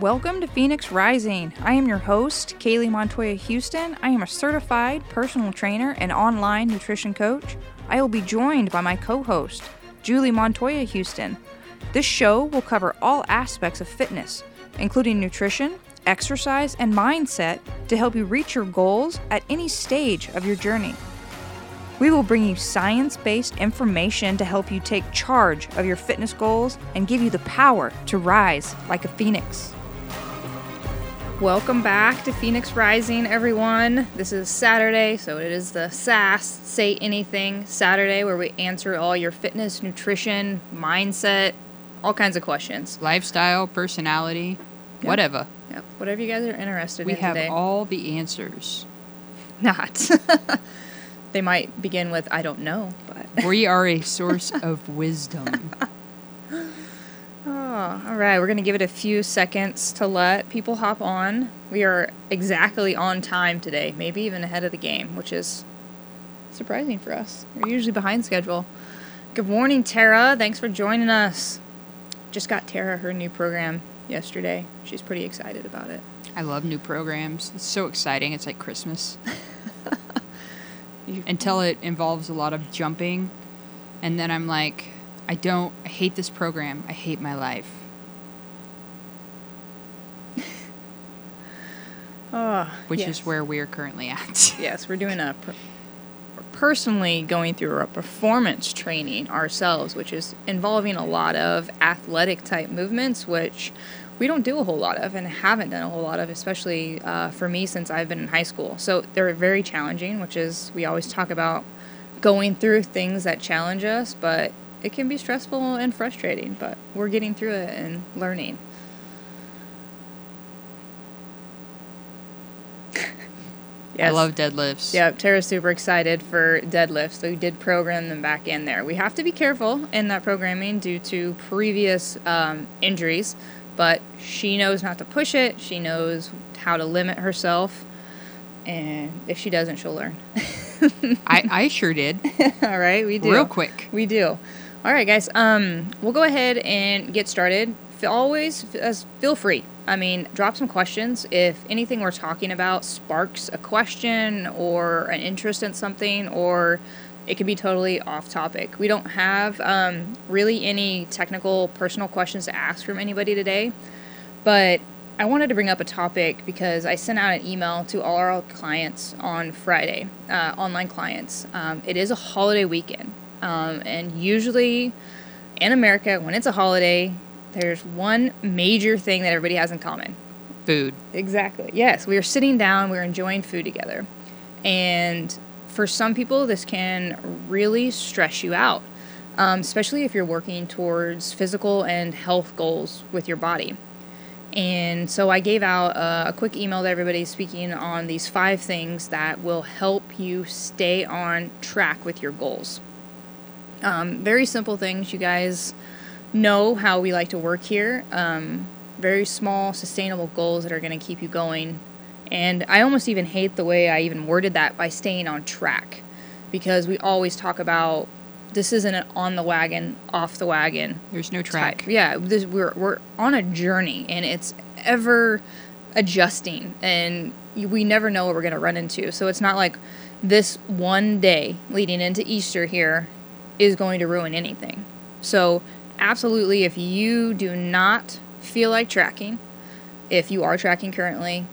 Welcome to Phoenix Rising. I am your host, Kaylee Montoya Houston. I am a certified personal trainer and online nutrition coach. I will be joined by my co host, Julie Montoya Houston. This show will cover all aspects of fitness, including nutrition, exercise, and mindset to help you reach your goals at any stage of your journey. We will bring you science based information to help you take charge of your fitness goals and give you the power to rise like a phoenix. Welcome back to Phoenix Rising, everyone. This is Saturday, so it is the SAS Say Anything Saturday where we answer all your fitness, nutrition, mindset, all kinds of questions. Lifestyle, personality, Yep. whatever. Yep, whatever you guys are interested We in We have today. all the answers. Not. they might begin with I don't know, but We are a source of wisdom. Oh, all right. We're going to give it a few seconds to let people hop on. We are exactly on time today, maybe even ahead of the game, which is surprising for us. We're usually behind schedule. Good morning, Tara. Thanks for joining us. Just got Tara her new program yesterday. She's pretty excited about it. I love new programs. It's so exciting. It's like Christmas. You- Until it involves a lot of jumping. And then I'm like, I don't, I hate this program. I hate my life. Oh, Which yes. is where we're currently at. Yes, we're doing a. Per- personally going through a performance training ourselves, which is involving a lot of athletic type movements, which we don't do a whole lot of and haven't done a whole lot of, especially uh, for me since I've been in high school. So they're very challenging, which is we always talk about going through things that challenge us, but it can be stressful and frustrating. But we're getting through it and learning. I love deadlifts. Yeah, Tara's super excited for deadlifts. So we did program them back in there. We have to be careful in that programming due to previous um, injuries, but she knows not to push it. She knows how to limit herself, and if she doesn't, she'll learn. I, I sure did. All right, we do Real quick. We do. All right, guys. Um, we'll go ahead and get started. Always, feel free. I mean, drop some questions. If anything we're talking about sparks a question or an interest in something, or it could be totally off topic. We don't have um, really any technical, personal questions to ask from anybody today, but I wanted to bring up a topic because I sent out an email to all our clients on Friday, uh, online clients. Um, it is a holiday weekend, um, and usually in America, when it's a holiday, there's one major thing that everybody has in common. Food. Exactly. Yes, we are sitting down, we're enjoying food together. And for some people, this can really stress you out, um, especially if you're working towards physical and health goals with your body. And so I gave out a, a quick email to everybody speaking on these five things that will help you stay on track with your goals. Um, very simple things. You guys know how we like to work here. Um, very small, sustainable goals that are going to keep you going. And I almost even hate the way I even worded that by staying on track because we always talk about this isn't an on the wagon, off the wagon There's no track. type. Yeah, this, we're we're on a journey, and it's ever adjusting, and we never know what we're gonna run into. So it's not like this one day leading into Easter here is going to ruin anything. So absolutely, if you do not feel like tracking, if you are tracking currently,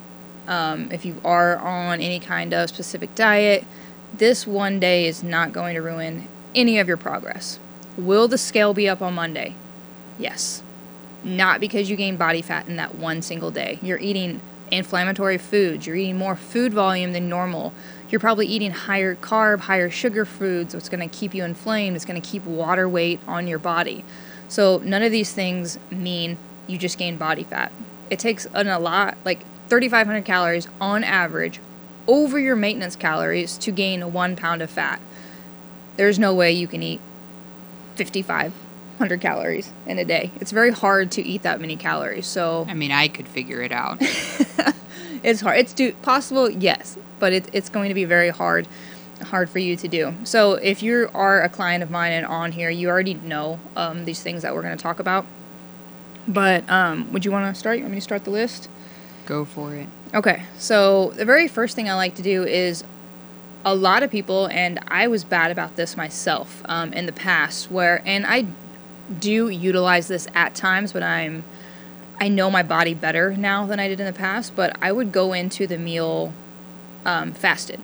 um, if you are on any kind of specific diet, this one day is not going to ruin any of your progress. Will the scale be up on Monday? Yes. Not because you gained body fat in that one single day. You're eating inflammatory foods, you're eating more food volume than normal. You're probably eating higher carb, higher sugar foods, what's going to keep you inflamed. It's going to keep water weight on your body. So, none of these things mean you just gain body fat. It takes an, a lot, like 3,500 calories on average, over your maintenance calories to gain a one pound of fat. There's no way you can eat 5,500 calories in a day. It's very hard to eat that many calories. So I mean, I could figure it out. it's hard. It's do possible, yes, but it, it's going to be very hard, hard for you to do. So if you are a client of mine and on here, you already know um, these things that we're going to talk about. But um, would you want to start? You want me to start the list? Go for it. Okay, so the very first thing I like to do is a lot of people, and I was bad about this myself um, in the past, where, and I do utilize this at times, but I'm, I know my body better now than I did in the past, but I would go into the meal um, fasted.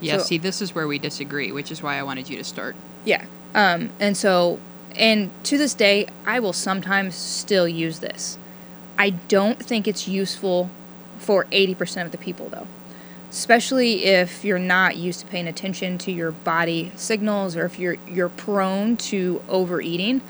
Yeah, So- see, this is where we disagree, which is why I wanted you to start. Yeah. Um, and so, and to this day, I will sometimes still use this. I don't think it's useful for 80% of the people, though. Especially if you're not used to paying attention to your body signals or if you're, you're prone to overeating.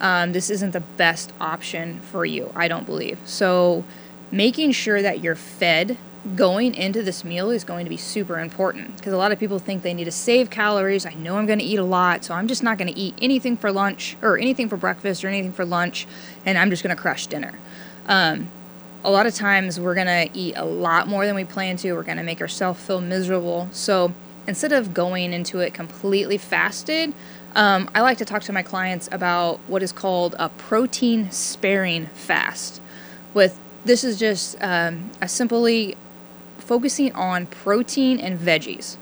Um, this isn't the best option for you, I don't believe. So, making sure that you're fed going into this meal is going to be super important because a lot of people think they need to save calories. I know I'm going to eat a lot, so I'm just not going to eat anything for lunch or anything for breakfast or anything for lunch, and I'm just going to crush dinner. Um, a lot of times we're going to eat a lot more than we plan to. We're going to make ourselves feel miserable. So instead of going into it completely fasted, um, I like to talk to my clients about what is called a protein sparing fast. With this is just um, simply focusing on protein and veggies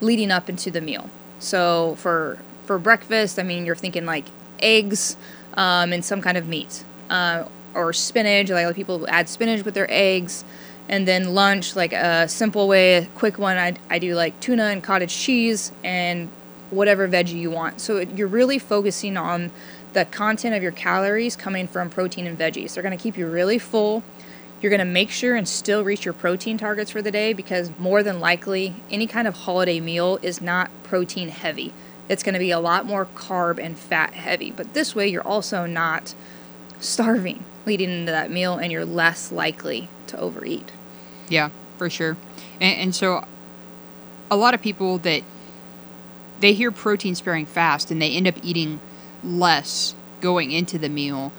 leading up into the meal. So for for breakfast, I mean, you're thinking like eggs um, and some kind of meat, uh, or spinach. Like people add spinach with their eggs, and then lunch, like a simple way, a quick one. I I do like tuna and cottage cheese and whatever veggie you want. So you're really focusing on the content of your calories coming from protein and veggies. They're going to keep you really full. You're going to make sure and still reach your protein targets for the day because more than likely, any kind of holiday meal is not protein heavy. It's going to be a lot more carb and fat heavy. But this way, you're also not starving leading into that meal and you're less likely to overeat. Yeah, for sure. And, and so, a lot of people that they hear protein sparing fast and they end up eating less going into the meal,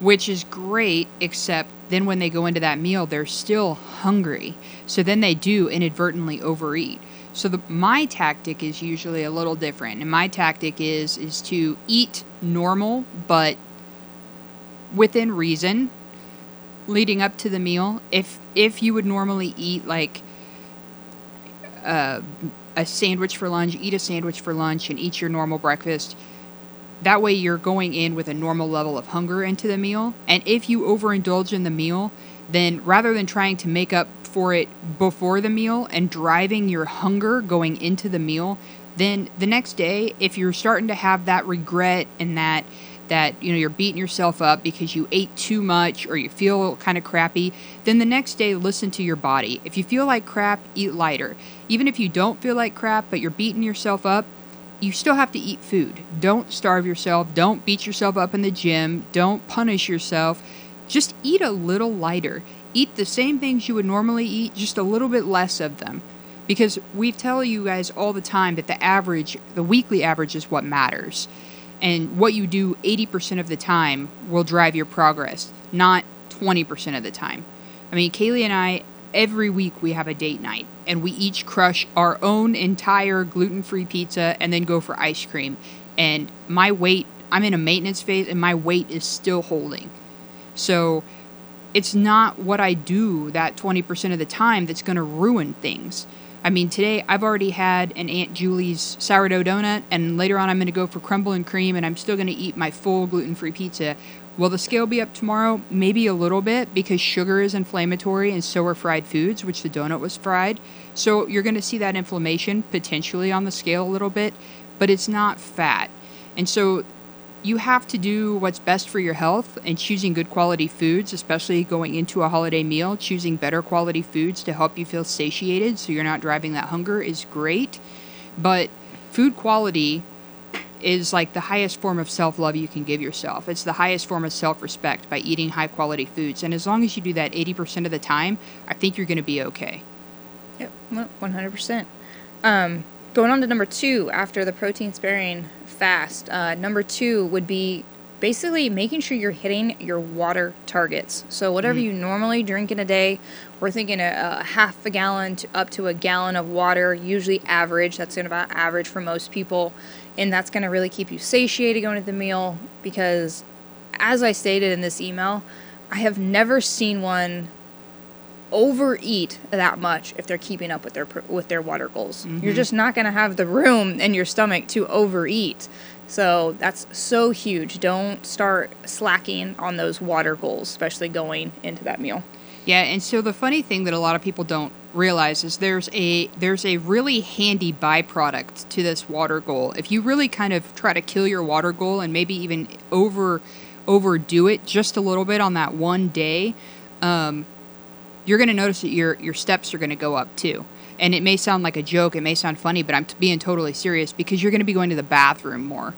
which is great, except then when they go into that meal, they're still hungry. So then they do inadvertently overeat. So the, my tactic is usually a little different, and my tactic is is to eat normal, but within reason, leading up to the meal. If if you would normally eat like uh, a sandwich for lunch, eat a sandwich for lunch, and eat your normal breakfast. That way, you're going in with a normal level of hunger into the meal. And if you overindulge in the meal, then rather than trying to make up for it before the meal and driving your hunger going into the meal, then the next day, if you're starting to have that regret and that that you know you're beating yourself up because you ate too much or you feel kind of crappy, then the next day listen to your body. If you feel like crap, eat lighter. Even if you don't feel like crap but you're beating yourself up, you still have to eat food. Don't starve yourself. Don't beat yourself up in the gym. Don't punish yourself. Just eat a little lighter. Eat the same things you would normally eat, just a little bit less of them. Because we tell you guys all the time that the average, the weekly average is what matters. And what you do 80% of the time will drive your progress, not 20% of the time. I mean, Kaylee and I, every week we have a date night and we each crush our own entire gluten free pizza and then go for ice cream. And my weight, I'm in a maintenance phase and my weight is still holding. So it's not what I do that 20% of the time that's going to ruin things. I mean, today I've already had an Aunt Julie's sourdough donut, and later on I'm going to go for crumble and cream, and I'm still going to eat my full gluten free pizza. Will the scale be up tomorrow? Maybe a little bit because sugar is inflammatory and so are fried foods, which the donut was fried. So you're going to see that inflammation potentially on the scale a little bit, but it's not fat. And so you have to do what's best for your health and choosing good quality foods, especially going into a holiday meal, choosing better quality foods to help you feel satiated so you're not driving that hunger is great. But food quality is like the highest form of self love you can give yourself. It's the highest form of self respect by eating high quality foods. And as long as you do that 80% of the time, I think you're going to be okay. Yep, one hundred percent. Um, going on to number two after the protein sparing fast. Uh, number two would be basically making sure you're hitting your water targets. So whatever you normally drink in a day, we're thinking a, a half a gallon to up to a gallon of water, usually average. That's going to about average for most people, and that's going to really keep you satiated going to the meal because as I stated in this email, I have never seen one overeat that much if they're keeping up with their with their water goals. You're just not going to have the room in your stomach to overeat. So that's so huge. Don't start slacking on those water goals, especially going into that meal. Yeah, and so the funny thing that a lot of people don't realize is there's a there's a really handy byproduct to this water goal. If you really kind of try to kill your water goal and maybe even over overdo it just a little bit on that one day, um, you're going to notice that your your steps are going to go up too. And it may sound like a joke, it may sound funny, but I'm t- being totally serious because you're going to be going to the bathroom more.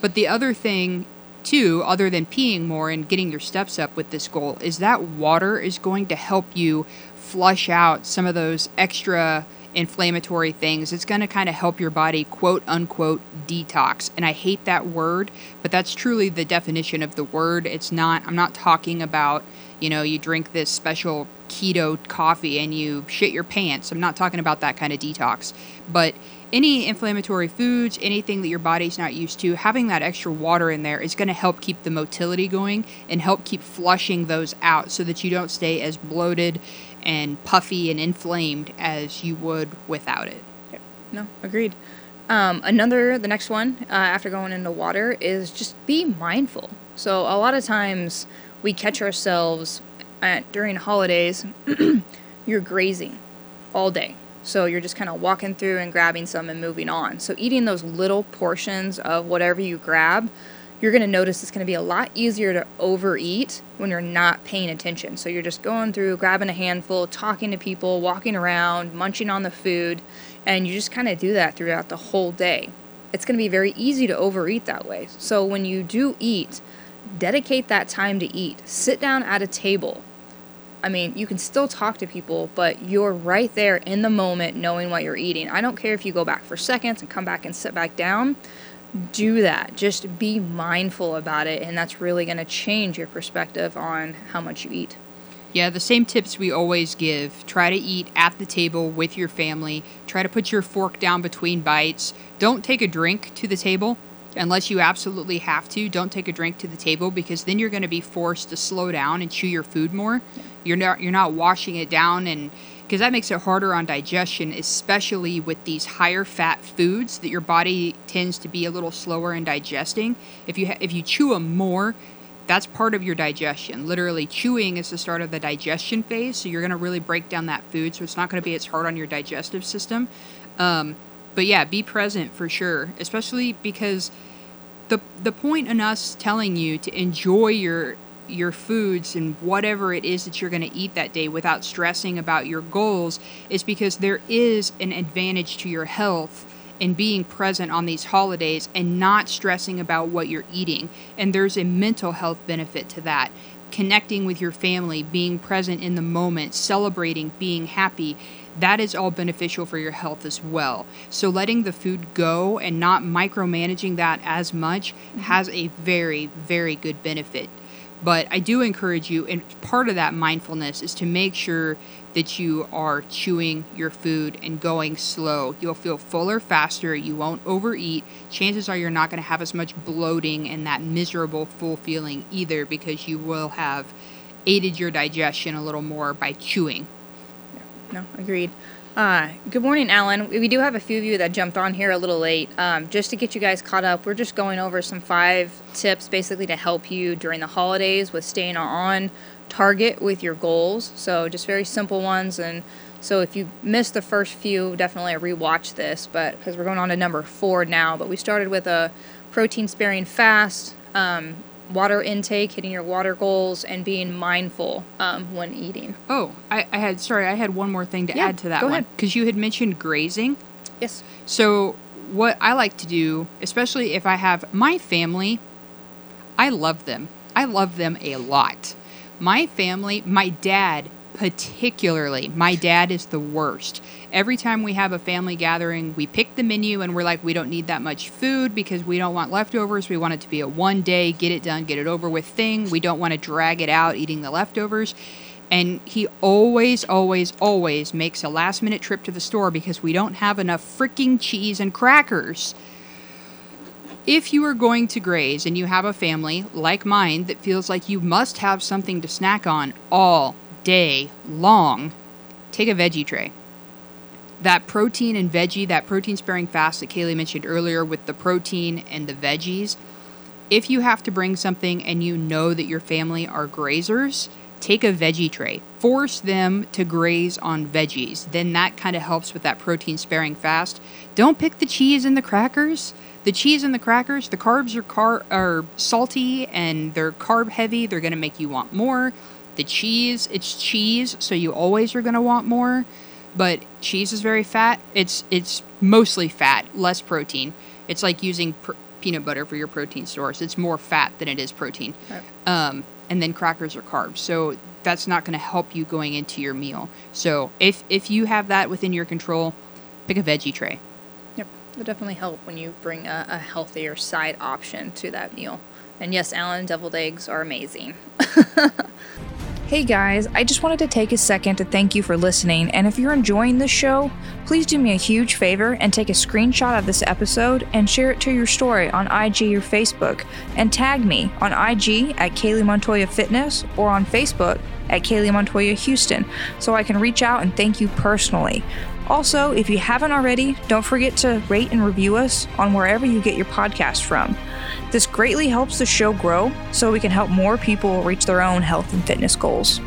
But the other thing too, other than peeing more and getting your steps up with this goal, is that water is going to help you flush out some of those extra inflammatory things. It's going to kind of help your body, quote unquote, detox. And I hate that word, but that's truly the definition of the word. It's not, I'm not talking about, you know, you drink this special keto coffee and you shit your pants. I'm not talking about that kind of detox. But any inflammatory foods, anything that your body's not used to, having that extra water in there is going to help keep the motility going and help keep flushing those out so that you don't stay as bloated and puffy and inflamed as you would without it. Yep. No, agreed. Um, another, the next one uh, after going into water is just be mindful. So a lot of times we catch ourselves at during holidays, you're grazing all day. So you're just kind of walking through and grabbing some and moving on. So eating those little portions of whatever you grab, you're going to notice it's going to be a lot easier to overeat when you're not paying attention. So you're just going through, grabbing a handful, talking to people, walking around, munching on the food, and you just kind of do that throughout the whole day. It's going to be very easy to overeat that way. So when you do eat, dedicate that time to eat. Sit down at a table. I mean, you can still talk to people, but you're right there in the moment knowing what you're eating. I don't care if you go back for seconds and come back and sit back down. Do that. Just be mindful about it, and that's really going to change your perspective on how much you eat. Yeah, the same tips we always give. Try to eat at the table with your family. Try to put your fork down between bites. Don't take a drink to the table unless you absolutely have to. Don't take a drink to the table because then you're going to be forced to slow down and chew your food more. You're not you're not washing it down and because that makes it harder on digestion, especially with these higher fat foods that your body tends to be a little slower in digesting. If you ha- if you chew them more, that's part of your digestion. Literally, chewing is the start of the digestion phase, so you're going to really break down that food, so it's not going to be as hard on your digestive system. Um, but yeah, be present for sure, especially because the the point in us telling you to enjoy your your foods and whatever it is that you're going to eat that day without stressing about your goals is because there is an advantage to your health in being present on these holidays and not stressing about what you're eating. And there's a mental health benefit to that. Connecting with your family, being present in the moment, celebrating, being happy, that is all beneficial for your health as well. So letting the food go and not micromanaging that as much mm-hmm. has a very, very good benefit. But I do encourage you, and part of that mindfulness is to make sure that you are chewing your food and going slow. You'll feel fuller faster, you won't overeat. Chances are you're not going to have as much bloating and that miserable full feeling either because you will have aided your digestion a little more by chewing. No, agreed. Uh, good morning, Alan. We do have a few of you that jumped on here a little late. Um, just to get you guys caught up, we're just going over some five tips basically to help you during the holidays with staying on target with your goals. So, just very simple ones. And so, if you missed the first few, definitely rewatch this, but because we're going on to number four now. But we started with a protein sparing fast, um, water intake, hitting your water goals, and being mindful um, when eating. Oh, I, I had, sorry, I had one more thing to Yeah, add to that one. Because you had mentioned grazing. Yes. So, what I like to do, especially if I have my family, I love them. I love them a lot. My family, my dad particularly, my dad is the worst. Every time we have a family gathering, we pick the menu and we're like, we don't need that much food because we don't want leftovers. We want it to be a one day, get it done, get it over with thing. We don't want to drag it out eating the leftovers. And he always, always, always makes a last minute trip to the store because we don't have enough freaking cheese and crackers. if you are going to graze and you have a family like mine that feels like you must have something to snack on all day long, take a veggie tray. That protein and veggie, that protein sparing fast that Kaylee mentioned earlier with the protein and the veggies, if you have to bring something and you know that your family are grazers, take a veggie tray. Force them to graze on veggies. Then that kind of helps with that protein sparing fast. Don't pick the cheese and the crackers. The cheese and the crackers, the carbs are car- are salty and they're carb heavy. They're going to make you want more. The cheese, it's cheese, so you always are going to want more. But cheese is very fat. It's it's mostly fat, less protein. It's like using pr- peanut butter for your protein source. It's more fat than it is protein. Right. Um, and then crackers are carbs. So that's not going to help you going into your meal. So if if you have that within your control, pick a veggie tray. Yep, it'll definitely help when you bring a, a healthier side option to that meal. And yes, Alan, deviled eggs are amazing. Hey guys, I just wanted to take a second to thank you for listening. And if you're enjoying this show, please do me a huge favor and take a screenshot of this episode and share it to your story on IG or Facebook. And tag me on IG at Kaylee Montoya Fitness or on Facebook at Kaylee Montoya Houston so I can reach out and thank you personally. Also, if you haven't already, don't forget to rate and review us on wherever you get your podcast from. This greatly helps the show grow so we can help more people reach their own health and fitness goals.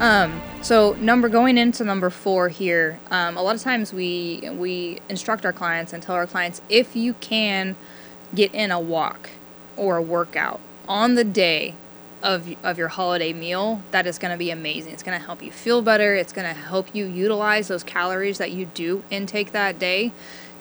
Um, so number going into number four here, um, a lot of times we we instruct our clients and tell our clients if you can get in a walk or a workout on the day of, of your holiday meal, that is going to be amazing. It's going to help you feel better. It's going to help you utilize those calories that you do intake that day.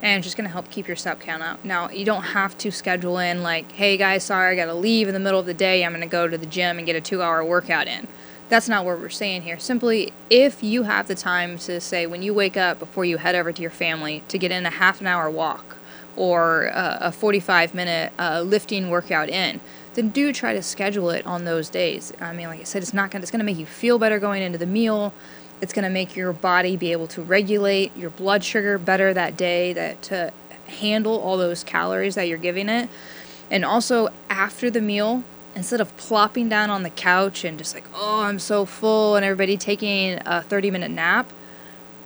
And it's just going to help keep your step count up. Now, you don't have to schedule in, like, hey guys, sorry, I got to leave in the middle of the day. I'm going to go to the gym and get a two hour workout in. That's not what we're saying here. Simply, if you have the time to say, when you wake up before you head over to your family, to get in a half an hour walk or uh, a 45 minute uh, lifting workout in, then do try to schedule it on those days. I mean, like I said, it's not gonna, it's gonna make you feel better going into the meal. It's gonna make your body be able to regulate your blood sugar better that day, that to handle all those calories that you're giving it. And also after the meal, instead of plopping down on the couch and just like, oh, I'm so full, and everybody taking a 30 minute nap,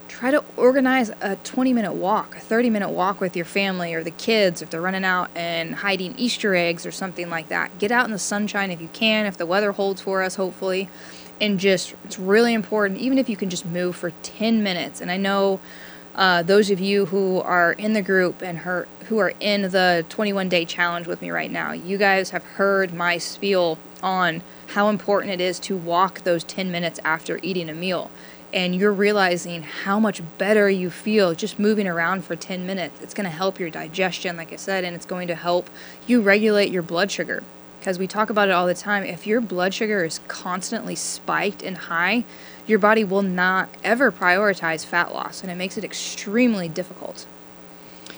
try to organize a 20 minute walk, a 30 minute walk with your family or the kids if they're running out and hiding Easter eggs or something like that. Get out in the sunshine if you can, if the weather holds for us, hopefully. And just, it's really important, even if you can just move for 10 minutes. And I know uh, those of you who are in the group and her, who are in the 21 day challenge with me right now, you guys have heard my spiel on how important it is to walk those 10 minutes after eating a meal and you're realizing how much better you feel just moving around for 10 minutes. It's going to help your digestion, like I said, and it's going to help you regulate your blood sugar. Because we talk about it all the time. If your blood sugar is constantly spiked and high, your body will not ever prioritize fat loss, and it makes it extremely difficult.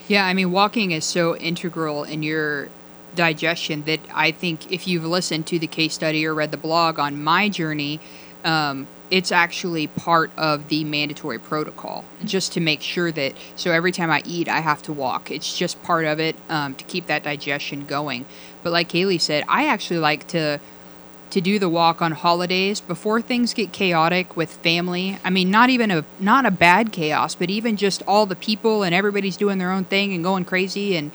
Yeah, I mean, walking is so integral in your digestion that I think if you've listened to the case study or read the blog on my journey, um, it's actually part of the mandatory protocol just to make sure that so every time I eat, I have to walk. It's just part of it um, to keep that digestion going. But like Kaylee said, I actually like to to do the walk on holidays before things get chaotic with family. I mean, not even a not a bad chaos, but even just all the people and everybody's doing their own thing and going crazy and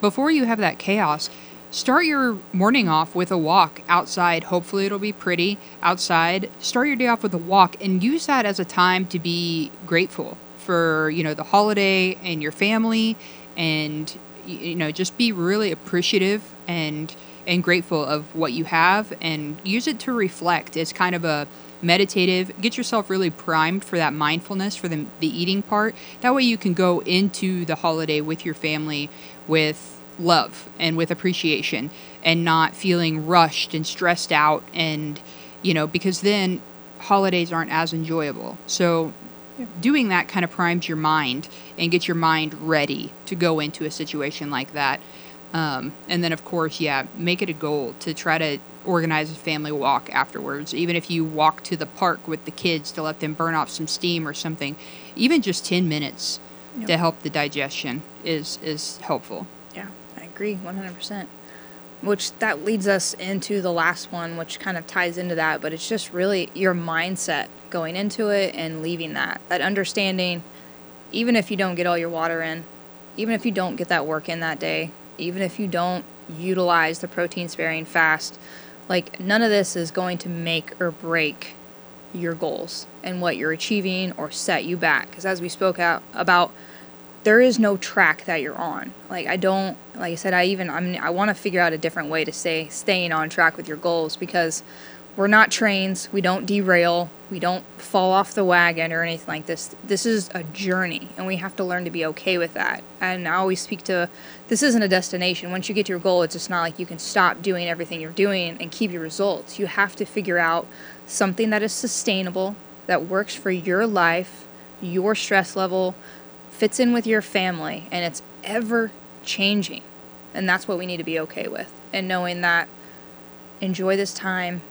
before you have that chaos, start your morning off with a walk outside. Hopefully, it'll be pretty outside. Start your day off with a walk and use that as a time to be grateful for, you know, the holiday and your family and you know, just be really appreciative and and grateful of what you have and use it to reflect as kind of a meditative get yourself really primed for that mindfulness for the, the eating part that way you can go into the holiday with your family with love and with appreciation and not feeling rushed and stressed out and you know because then holidays aren't as enjoyable so yeah. doing that kind of primes your mind and gets your mind ready to go into a situation like that um, and then of course yeah make it a goal to try to organize a family walk afterwards even if you walk to the park with the kids to let them burn off some steam or something even just 10 minutes yep. to help the digestion is is helpful agree 100%. Which that leads us into the last one, which kind of ties into that, but it's just really your mindset going into it and leaving that. That understanding, even if you don't get all your water in, even if you don't get that work in that day, even if you don't utilize the protein sparing fast, like none of this is going to make or break your goals and what you're achieving or set you back. Because as we spoke out about, there is no track that you're on. Like I don't, like I said, I even I'm I want to figure out a different way to stay staying on track with your goals because we're not trains. We don't derail. We don't fall off the wagon or anything like this. This is a journey, and we have to learn to be okay with that. And I always speak to this isn't a destination. Once you get to your goal, it's just not like you can stop doing everything you're doing and keep your results. You have to figure out something that is sustainable, that works for your life, your stress level, fits in with your family, and it's ever changing. And that's what we need to be okay with. And knowing that enjoy this time,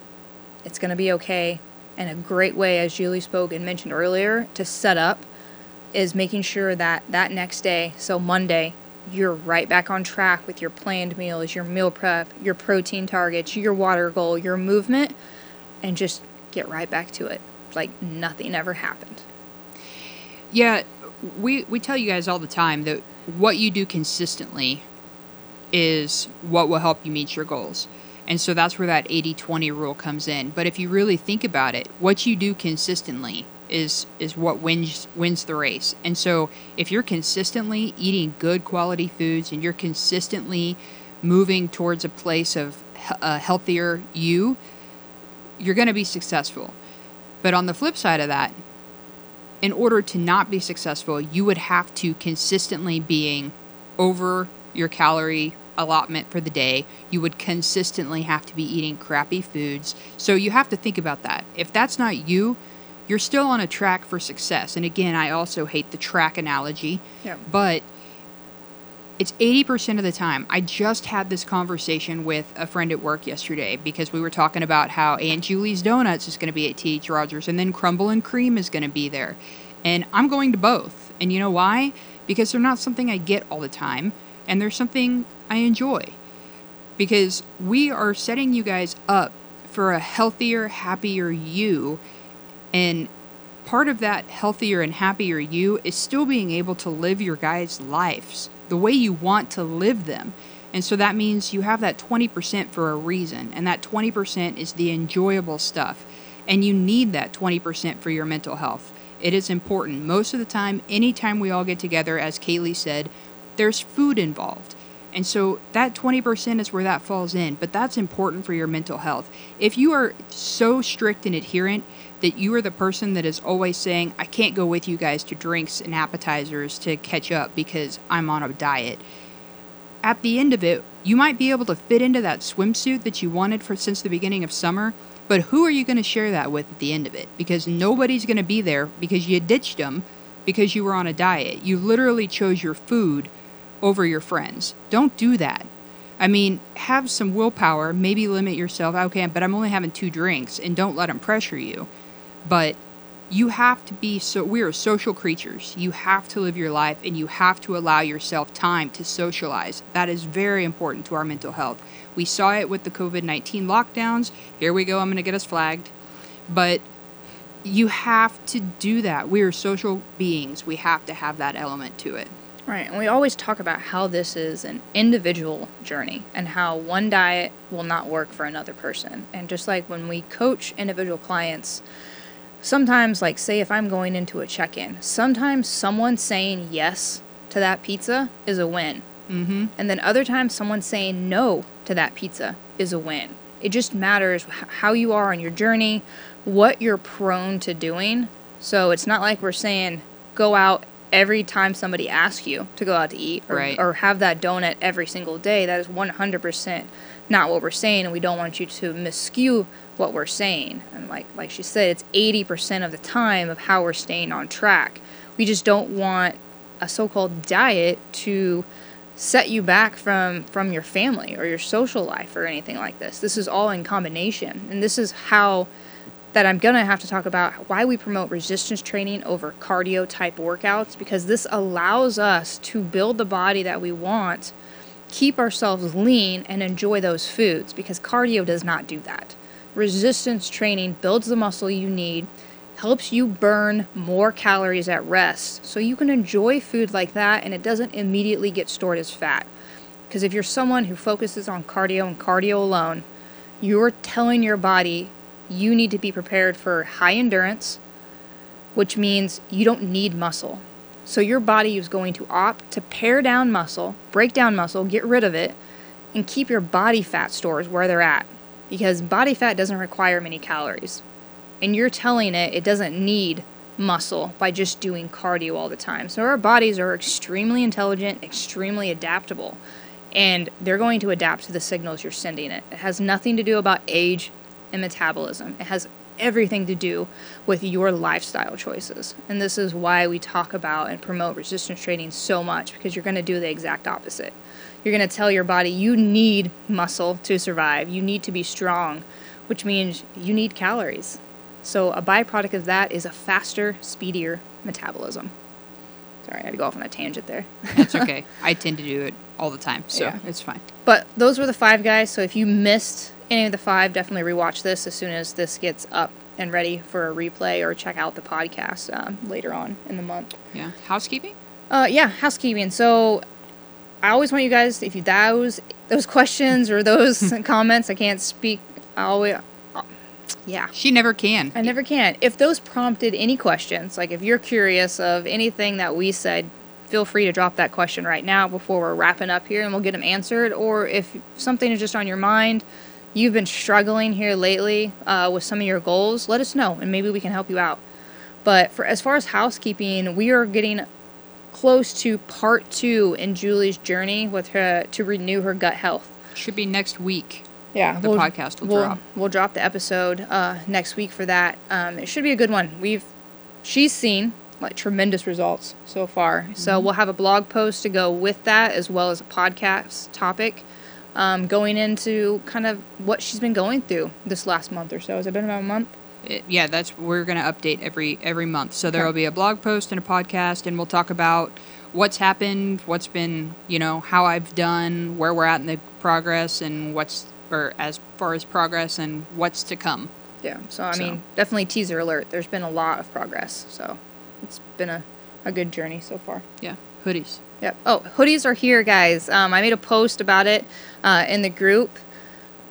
it's going to be okay. And a great way, as Julie spoke and mentioned earlier, to set up is making sure that that next day, so Monday, you're right back on track with your planned meals, your meal prep, your protein targets, your water goal, your movement, and just get right back to it. Like nothing ever happened. Yeah, we we tell you guys all the time that what you do consistently is what will help you meet your goals. And so that's where that 80-20 rule comes in. But if you really think about it, what you do consistently is is what wins wins the race. And so if you're consistently eating good quality foods and you're consistently moving towards a place of a healthier you, you're going to be successful. But on the flip side of that, in order to not be successful, you would have to consistently being over your calorie allotment for the day. You would consistently have to be eating crappy foods. So you have to think about that. If that's not you, you're still on a track for success. And again, I also hate the track analogy. Yeah. But it's 80% of the time. I just had this conversation with a friend at work yesterday because we were talking about how Aunt Julie's Donuts is going to be at T.H. Rogers and then Crumble and Cream is going to be there. And I'm going to both. And you know why? Because they're not something I get all the time and they're something I enjoy. Because we are setting you guys up for a healthier, happier you. And part of that healthier and happier you is still being able to live your guys' lives the way you want to live them. And so that means you have that 20% for a reason, and that 20% is the enjoyable stuff. And you need that 20% for your mental health. It is important. Most of the time, anytime we all get together, as Kaylee said, there's food involved. And so that 20% is where that falls in, but that's important for your mental health. If you are so strict and adherent that you are the person that is always saying, I can't go with you guys to drinks and appetizers to catch up because I'm on a diet. At the end of it, you might be able to fit into that swimsuit that you wanted for since the beginning of summer, but who are you going to share that with at the end of it? Because nobody's going to be there because you ditched them because you were on a diet. You literally chose your food over your friends. Don't do that. I mean, have some willpower, maybe limit yourself. Okay, but I'm only having two drinks, and don't let them pressure you. But you have to be so we are social creatures. You have to live your life and you have to allow yourself time to socialize. That is very important to our mental health. We saw it with the covid-19 lockdowns. Here we go i'm going to get us flagged. But you have to do that. We are social beings. We have to have that element to it. Right, and we always talk about how this is an individual journey and how one diet will not work for another person. And just like when we coach individual clients, sometimes, like, say if I'm going into a check in, sometimes someone saying yes to that pizza is a win. mm-hmm And then other times, someone saying no to that pizza is a win. It just matters how you are on your journey, what you're prone to doing. So it's not like we're saying go out every time somebody asks you to go out to eat or, Right. or have that donut every single day. That is 100% not what we're saying, and we don't want you to miscue what we're saying. And like like she said, it's 80% of the time of how we're staying on track. We just don't want a so-called diet to set you back from from your family or your social life or anything like this. This is all in combination, and this is how that I'm gonna have to talk about why we promote resistance training over cardio type workouts because this allows us to build the body that we want, keep ourselves lean and enjoy those foods because cardio does not do that. Resistance training builds the muscle you need, helps you burn more calories at rest so you can enjoy food like that and it doesn't immediately get stored as fat. Because if you're someone who focuses on cardio and cardio alone, you're telling your body you need to be prepared for high endurance, which means you don't need muscle. So your body is going to opt to pare down muscle, break down muscle, get rid of it, and keep your body fat stores where they're at. Because body fat doesn't require many calories. And you're telling it it doesn't need muscle by just doing cardio all the time. So our bodies are extremely intelligent, extremely adaptable, and they're going to adapt to the signals you're sending it. It has nothing to do about age and metabolism. It has everything to do with your lifestyle choices. And this is why we talk about and promote resistance training so much because you're going to do the exact opposite. You're going to tell your body you need muscle to survive, you need to be strong, which means you need calories. So, a byproduct of that is a faster, speedier metabolism. Sorry, I had to go off on a tangent there. That's okay. I tend to do it all the time, so Yeah. it's fine. But those were the five guys. So if you missed any of the five, definitely rewatch this as soon as this gets up and ready for a replay, or check out the podcast um, later on in the month. Yeah. Housekeeping? Uh, yeah, housekeeping. So I always want you guys, if you those those questions or those comments, I can't speak. I always, uh, yeah. She never can. I never can. If those prompted any questions, like if you're curious of anything that we said, feel free to drop that question right now before we're wrapping up here and we'll get them answered. Or if something is just on your mind, you've been struggling here lately uh, with some of your goals, let us know and maybe we can help you out. But for as far as housekeeping, we are getting close to part two in Julie's journey with her to renew her gut health. Should be next week. Yeah, The podcast will we'll, drop. We'll drop the episode uh, next week for that. Um, it should be a good one. We've she's seen like tremendous results so far. So Mm-hmm. we'll have a blog post to go with that as well as a podcast topic. Um, going into kind of what she's been going through this last month or so. Has it been about a month? It, yeah, that's we're going to update every every month. So there will be a blog post and a podcast, and we'll talk about what's happened, what's been, you know, how I've done, where we're at in the progress, and what's or as far as progress and what's to come. Yeah. So I So. mean, definitely teaser alert. There's been a lot of progress. So it's been a, a good journey so far. Yeah, hoodies. Yep. Oh, hoodies are here, guys. Um, I made a post about it uh, in the group.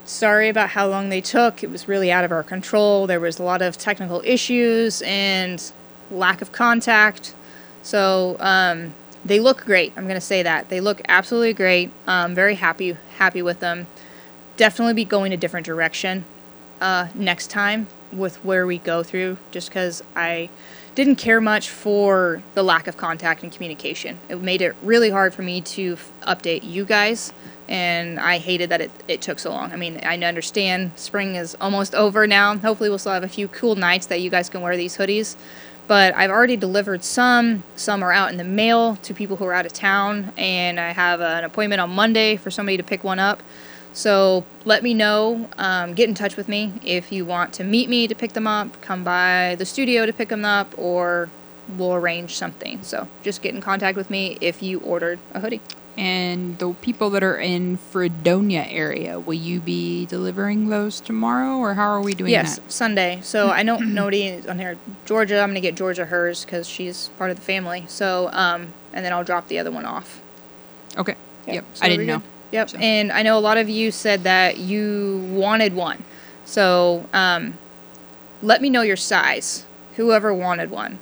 Sorry about how long they took. It was really out of our control. There was a lot of technical issues and lack of contact. So um, they look great. I'm gonna say that they look absolutely great. Um, very happy happy with them. Definitely be going a different direction uh, next time with where we go through, just because I didn't care much for the lack of contact and communication. It made it really hard for me to f- update you guys, and I hated that it, it took so long. I mean, I understand spring is almost over now. Hopefully, we'll still have a few cool nights that you guys can wear these hoodies. But I've already delivered some. Some are out in the mail to people who are out of town, and I have an appointment on Monday for somebody to pick one up. So let me know. Um, get in touch with me if you want to meet me to pick them up. Come by the studio to pick them up, or we'll arrange something. So just get in contact with me if you ordered a hoodie. And the people that are in Fredonia area, will you be delivering those tomorrow, or how are we doing yes, that? Sunday. So I know nobody on here. Georgia, I'm gonna get Georgia hers because she's part of the family. So um, and then I'll drop the other one off. Okay. Yep. Yep. So I didn't know. good. Yep. So- And I know a lot of you said that you wanted one. So um, let me know your size. Whoever wanted one.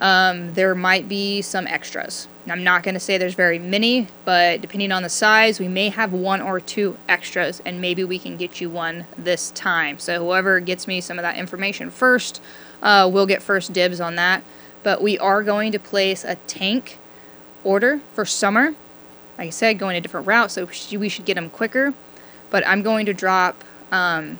Um, there might be some extras. I'm not going to say there's very many, but depending on the size, we may have one or two extras, and maybe we can get you one this time. So whoever gets me some of that information first, uh, will get first dibs on that. But we are going to place a tank order for summer like I said, going a different route, so we should get them quicker. But I'm going to drop um,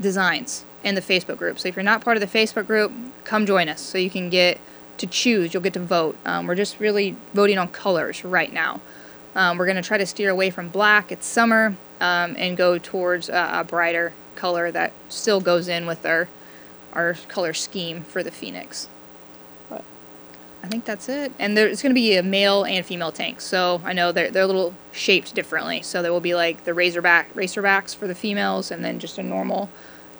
designs in the Facebook group. So if you're not part of the Facebook group, come join us so you can get to choose. You'll get to vote. Um, we're just really voting on colors right now. Um, we're going to try to steer away from black. It's summer um, and go towards a, a brighter color that still goes in with our our color scheme for the Phoenix. I think that's it. And there's going to be a male and female tank. So I know they're, they're a little shaped differently. So there will be like the Razorback racerbacks for the females and then just a normal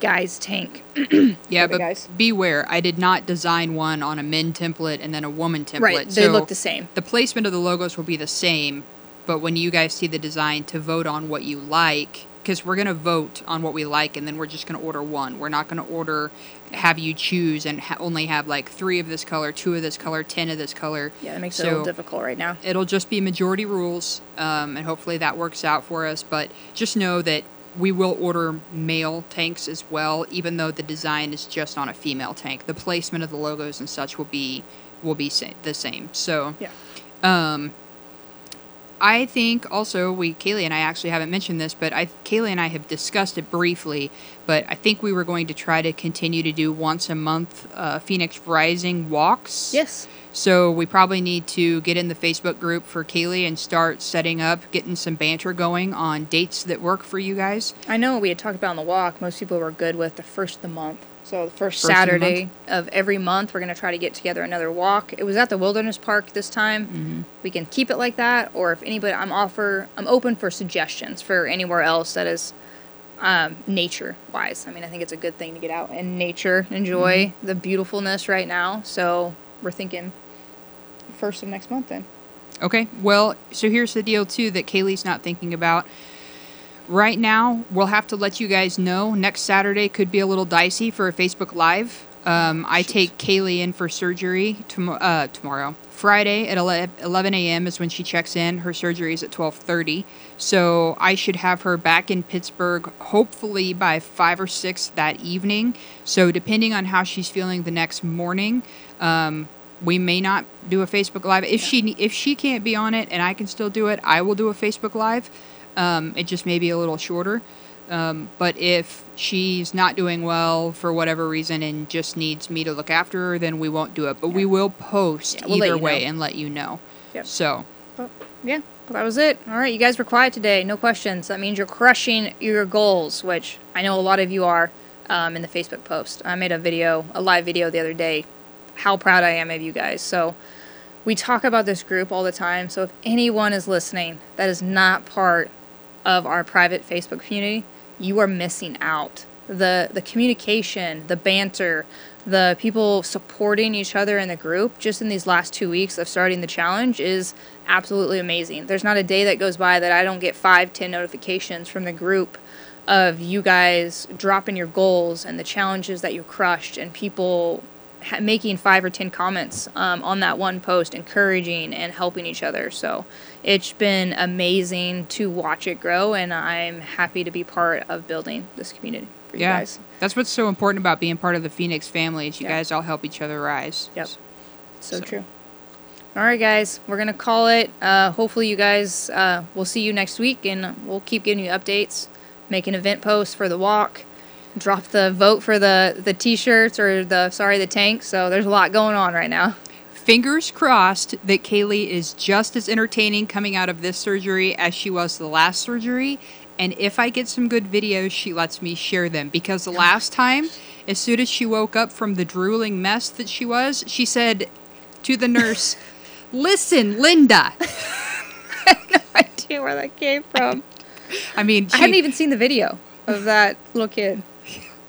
guy's tank. Yeah, but guys. beware, I did not design one on a men template and then a woman template. Right. They so look the same. The placement of the logos will be the same, but when you guys see the design to vote on what you like, because we're going to vote on what we like and then we're just going to order one. We're not going to order, have you choose and ha- only have like three of this color, two of this color, ten of this color. Yeah, it makes it a little So- difficult right now. It'll just be majority rules, um, and hopefully that works out for us. But just know that we will order male tanks as well, even though the design is just on a female tank. The placement of the logos and such will be will be sa- the same. So Yeah. um, I think also we Kaylee and I actually haven't mentioned this, but I Kaylee and I have discussed it briefly. But I think we were going to try to continue to do once a month uh, Phoenix Rising walks. Yes. So we probably need to get in the Facebook group for Kaylee and start setting up, getting some banter going on dates that work for you guys. I know we had talked about on the walk, most people were good with the first of the month. So the first, First of Saturday of every month, we're going to try to get together another walk. It was at the Wilderness Park this time. Mm-hmm. We can keep it like that, or if anybody, I'm offer, I'm open for suggestions for anywhere else that is um, nature wise. I mean, I think it's a good thing to get out in nature, enjoy Mm-hmm. the beautifulness right now. So we're thinking first of next month then. Okay. Well, so here's the deal too that Kaylee's not thinking about. Right now, we'll have to let you guys know. Next Saturday could be a little dicey for a Facebook Live. Um, I take Kaylee in for surgery tom- uh, tomorrow. Friday at ele- 11 a.m. is when she checks in. Her surgery is at 12:30, so I should have her back in Pittsburgh hopefully by five or six that evening. So depending on how she's feeling the next morning, um, we may not do a Facebook Live. If she if she can't be on it and I can still do it, I will do a Facebook Live. Um, it just may be a little shorter. Um, but if she's not doing well for whatever reason and just needs me to look after her, then we won't do it. But we will post Yeah, we'll either way know. and let you know. Yep. So But yeah, well, that was it. All right, you guys were quiet today. No questions. That means you're crushing your goals, which I know a lot of you are um, in the Facebook post. I made a video, a live video the other day, how proud I am of you guys. So we talk about this group all the time. So if anyone is listening that is not part of our private Facebook community, you are missing out. The the communication, the banter, the people supporting each other in the group just in these last two weeks of starting the challenge is absolutely amazing. There's not a day that goes by that I don't get five, ten notifications from the group of you guys dropping your goals and the challenges that you crushed and people making five or ten comments um, on that one post encouraging and helping each other so it's been amazing to watch it grow and i'm happy to be part of building this community for you yeah, guys that's what's so important about being part of the Phoenix family. Is you Yeah. guys all help each other rise. Yep. so, So- true all right guys we're gonna call it uh, hopefully you guys uh, we'll see you next week and we'll keep giving you updates make an event post for the walk drop the vote for the the t-shirts or the sorry the tank so there's a lot going on right now Fingers crossed that Kaylee is just as entertaining coming out of this surgery as she was the last surgery. And if I get some good videos, she lets me share them. Because the last time, as soon as she woke up from the drooling mess that she was, she said to the nurse, Listen, Linda. I have no idea where that came from I mean, she, I hadn't even seen the video of that little kid.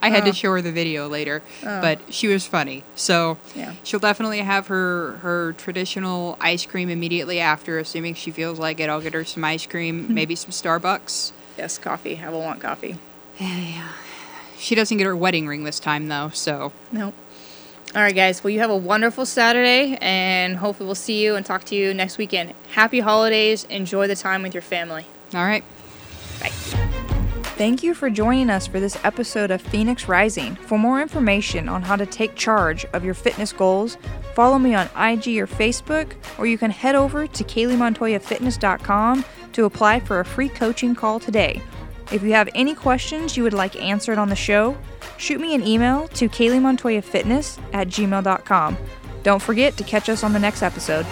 I had Oh. to show her the video later, Oh. but she was funny. So Yeah. she'll definitely have her her traditional ice cream immediately after, assuming she feels like it. I'll get her some ice cream, maybe some Starbucks. Yes, coffee. I will want coffee. Yeah. She doesn't get her wedding ring this time though, so Nope. All right, guys. Well, you have a wonderful Saturday, and hopefully we'll see you and talk to you next weekend. Happy holidays. Enjoy the time with your family. all right. Bye. Thank you for joining us for this episode of Phoenix Rising. For more information on how to take charge of your fitness goals, follow me on IG or Facebook, or you can head over to KayleeMontoyaFitness.com to apply for a free coaching call today. If you have any questions you would like answered on the show, shoot me an email to KayleeMontoyaFitness at gmail.com. Don't forget to catch us on the next episode.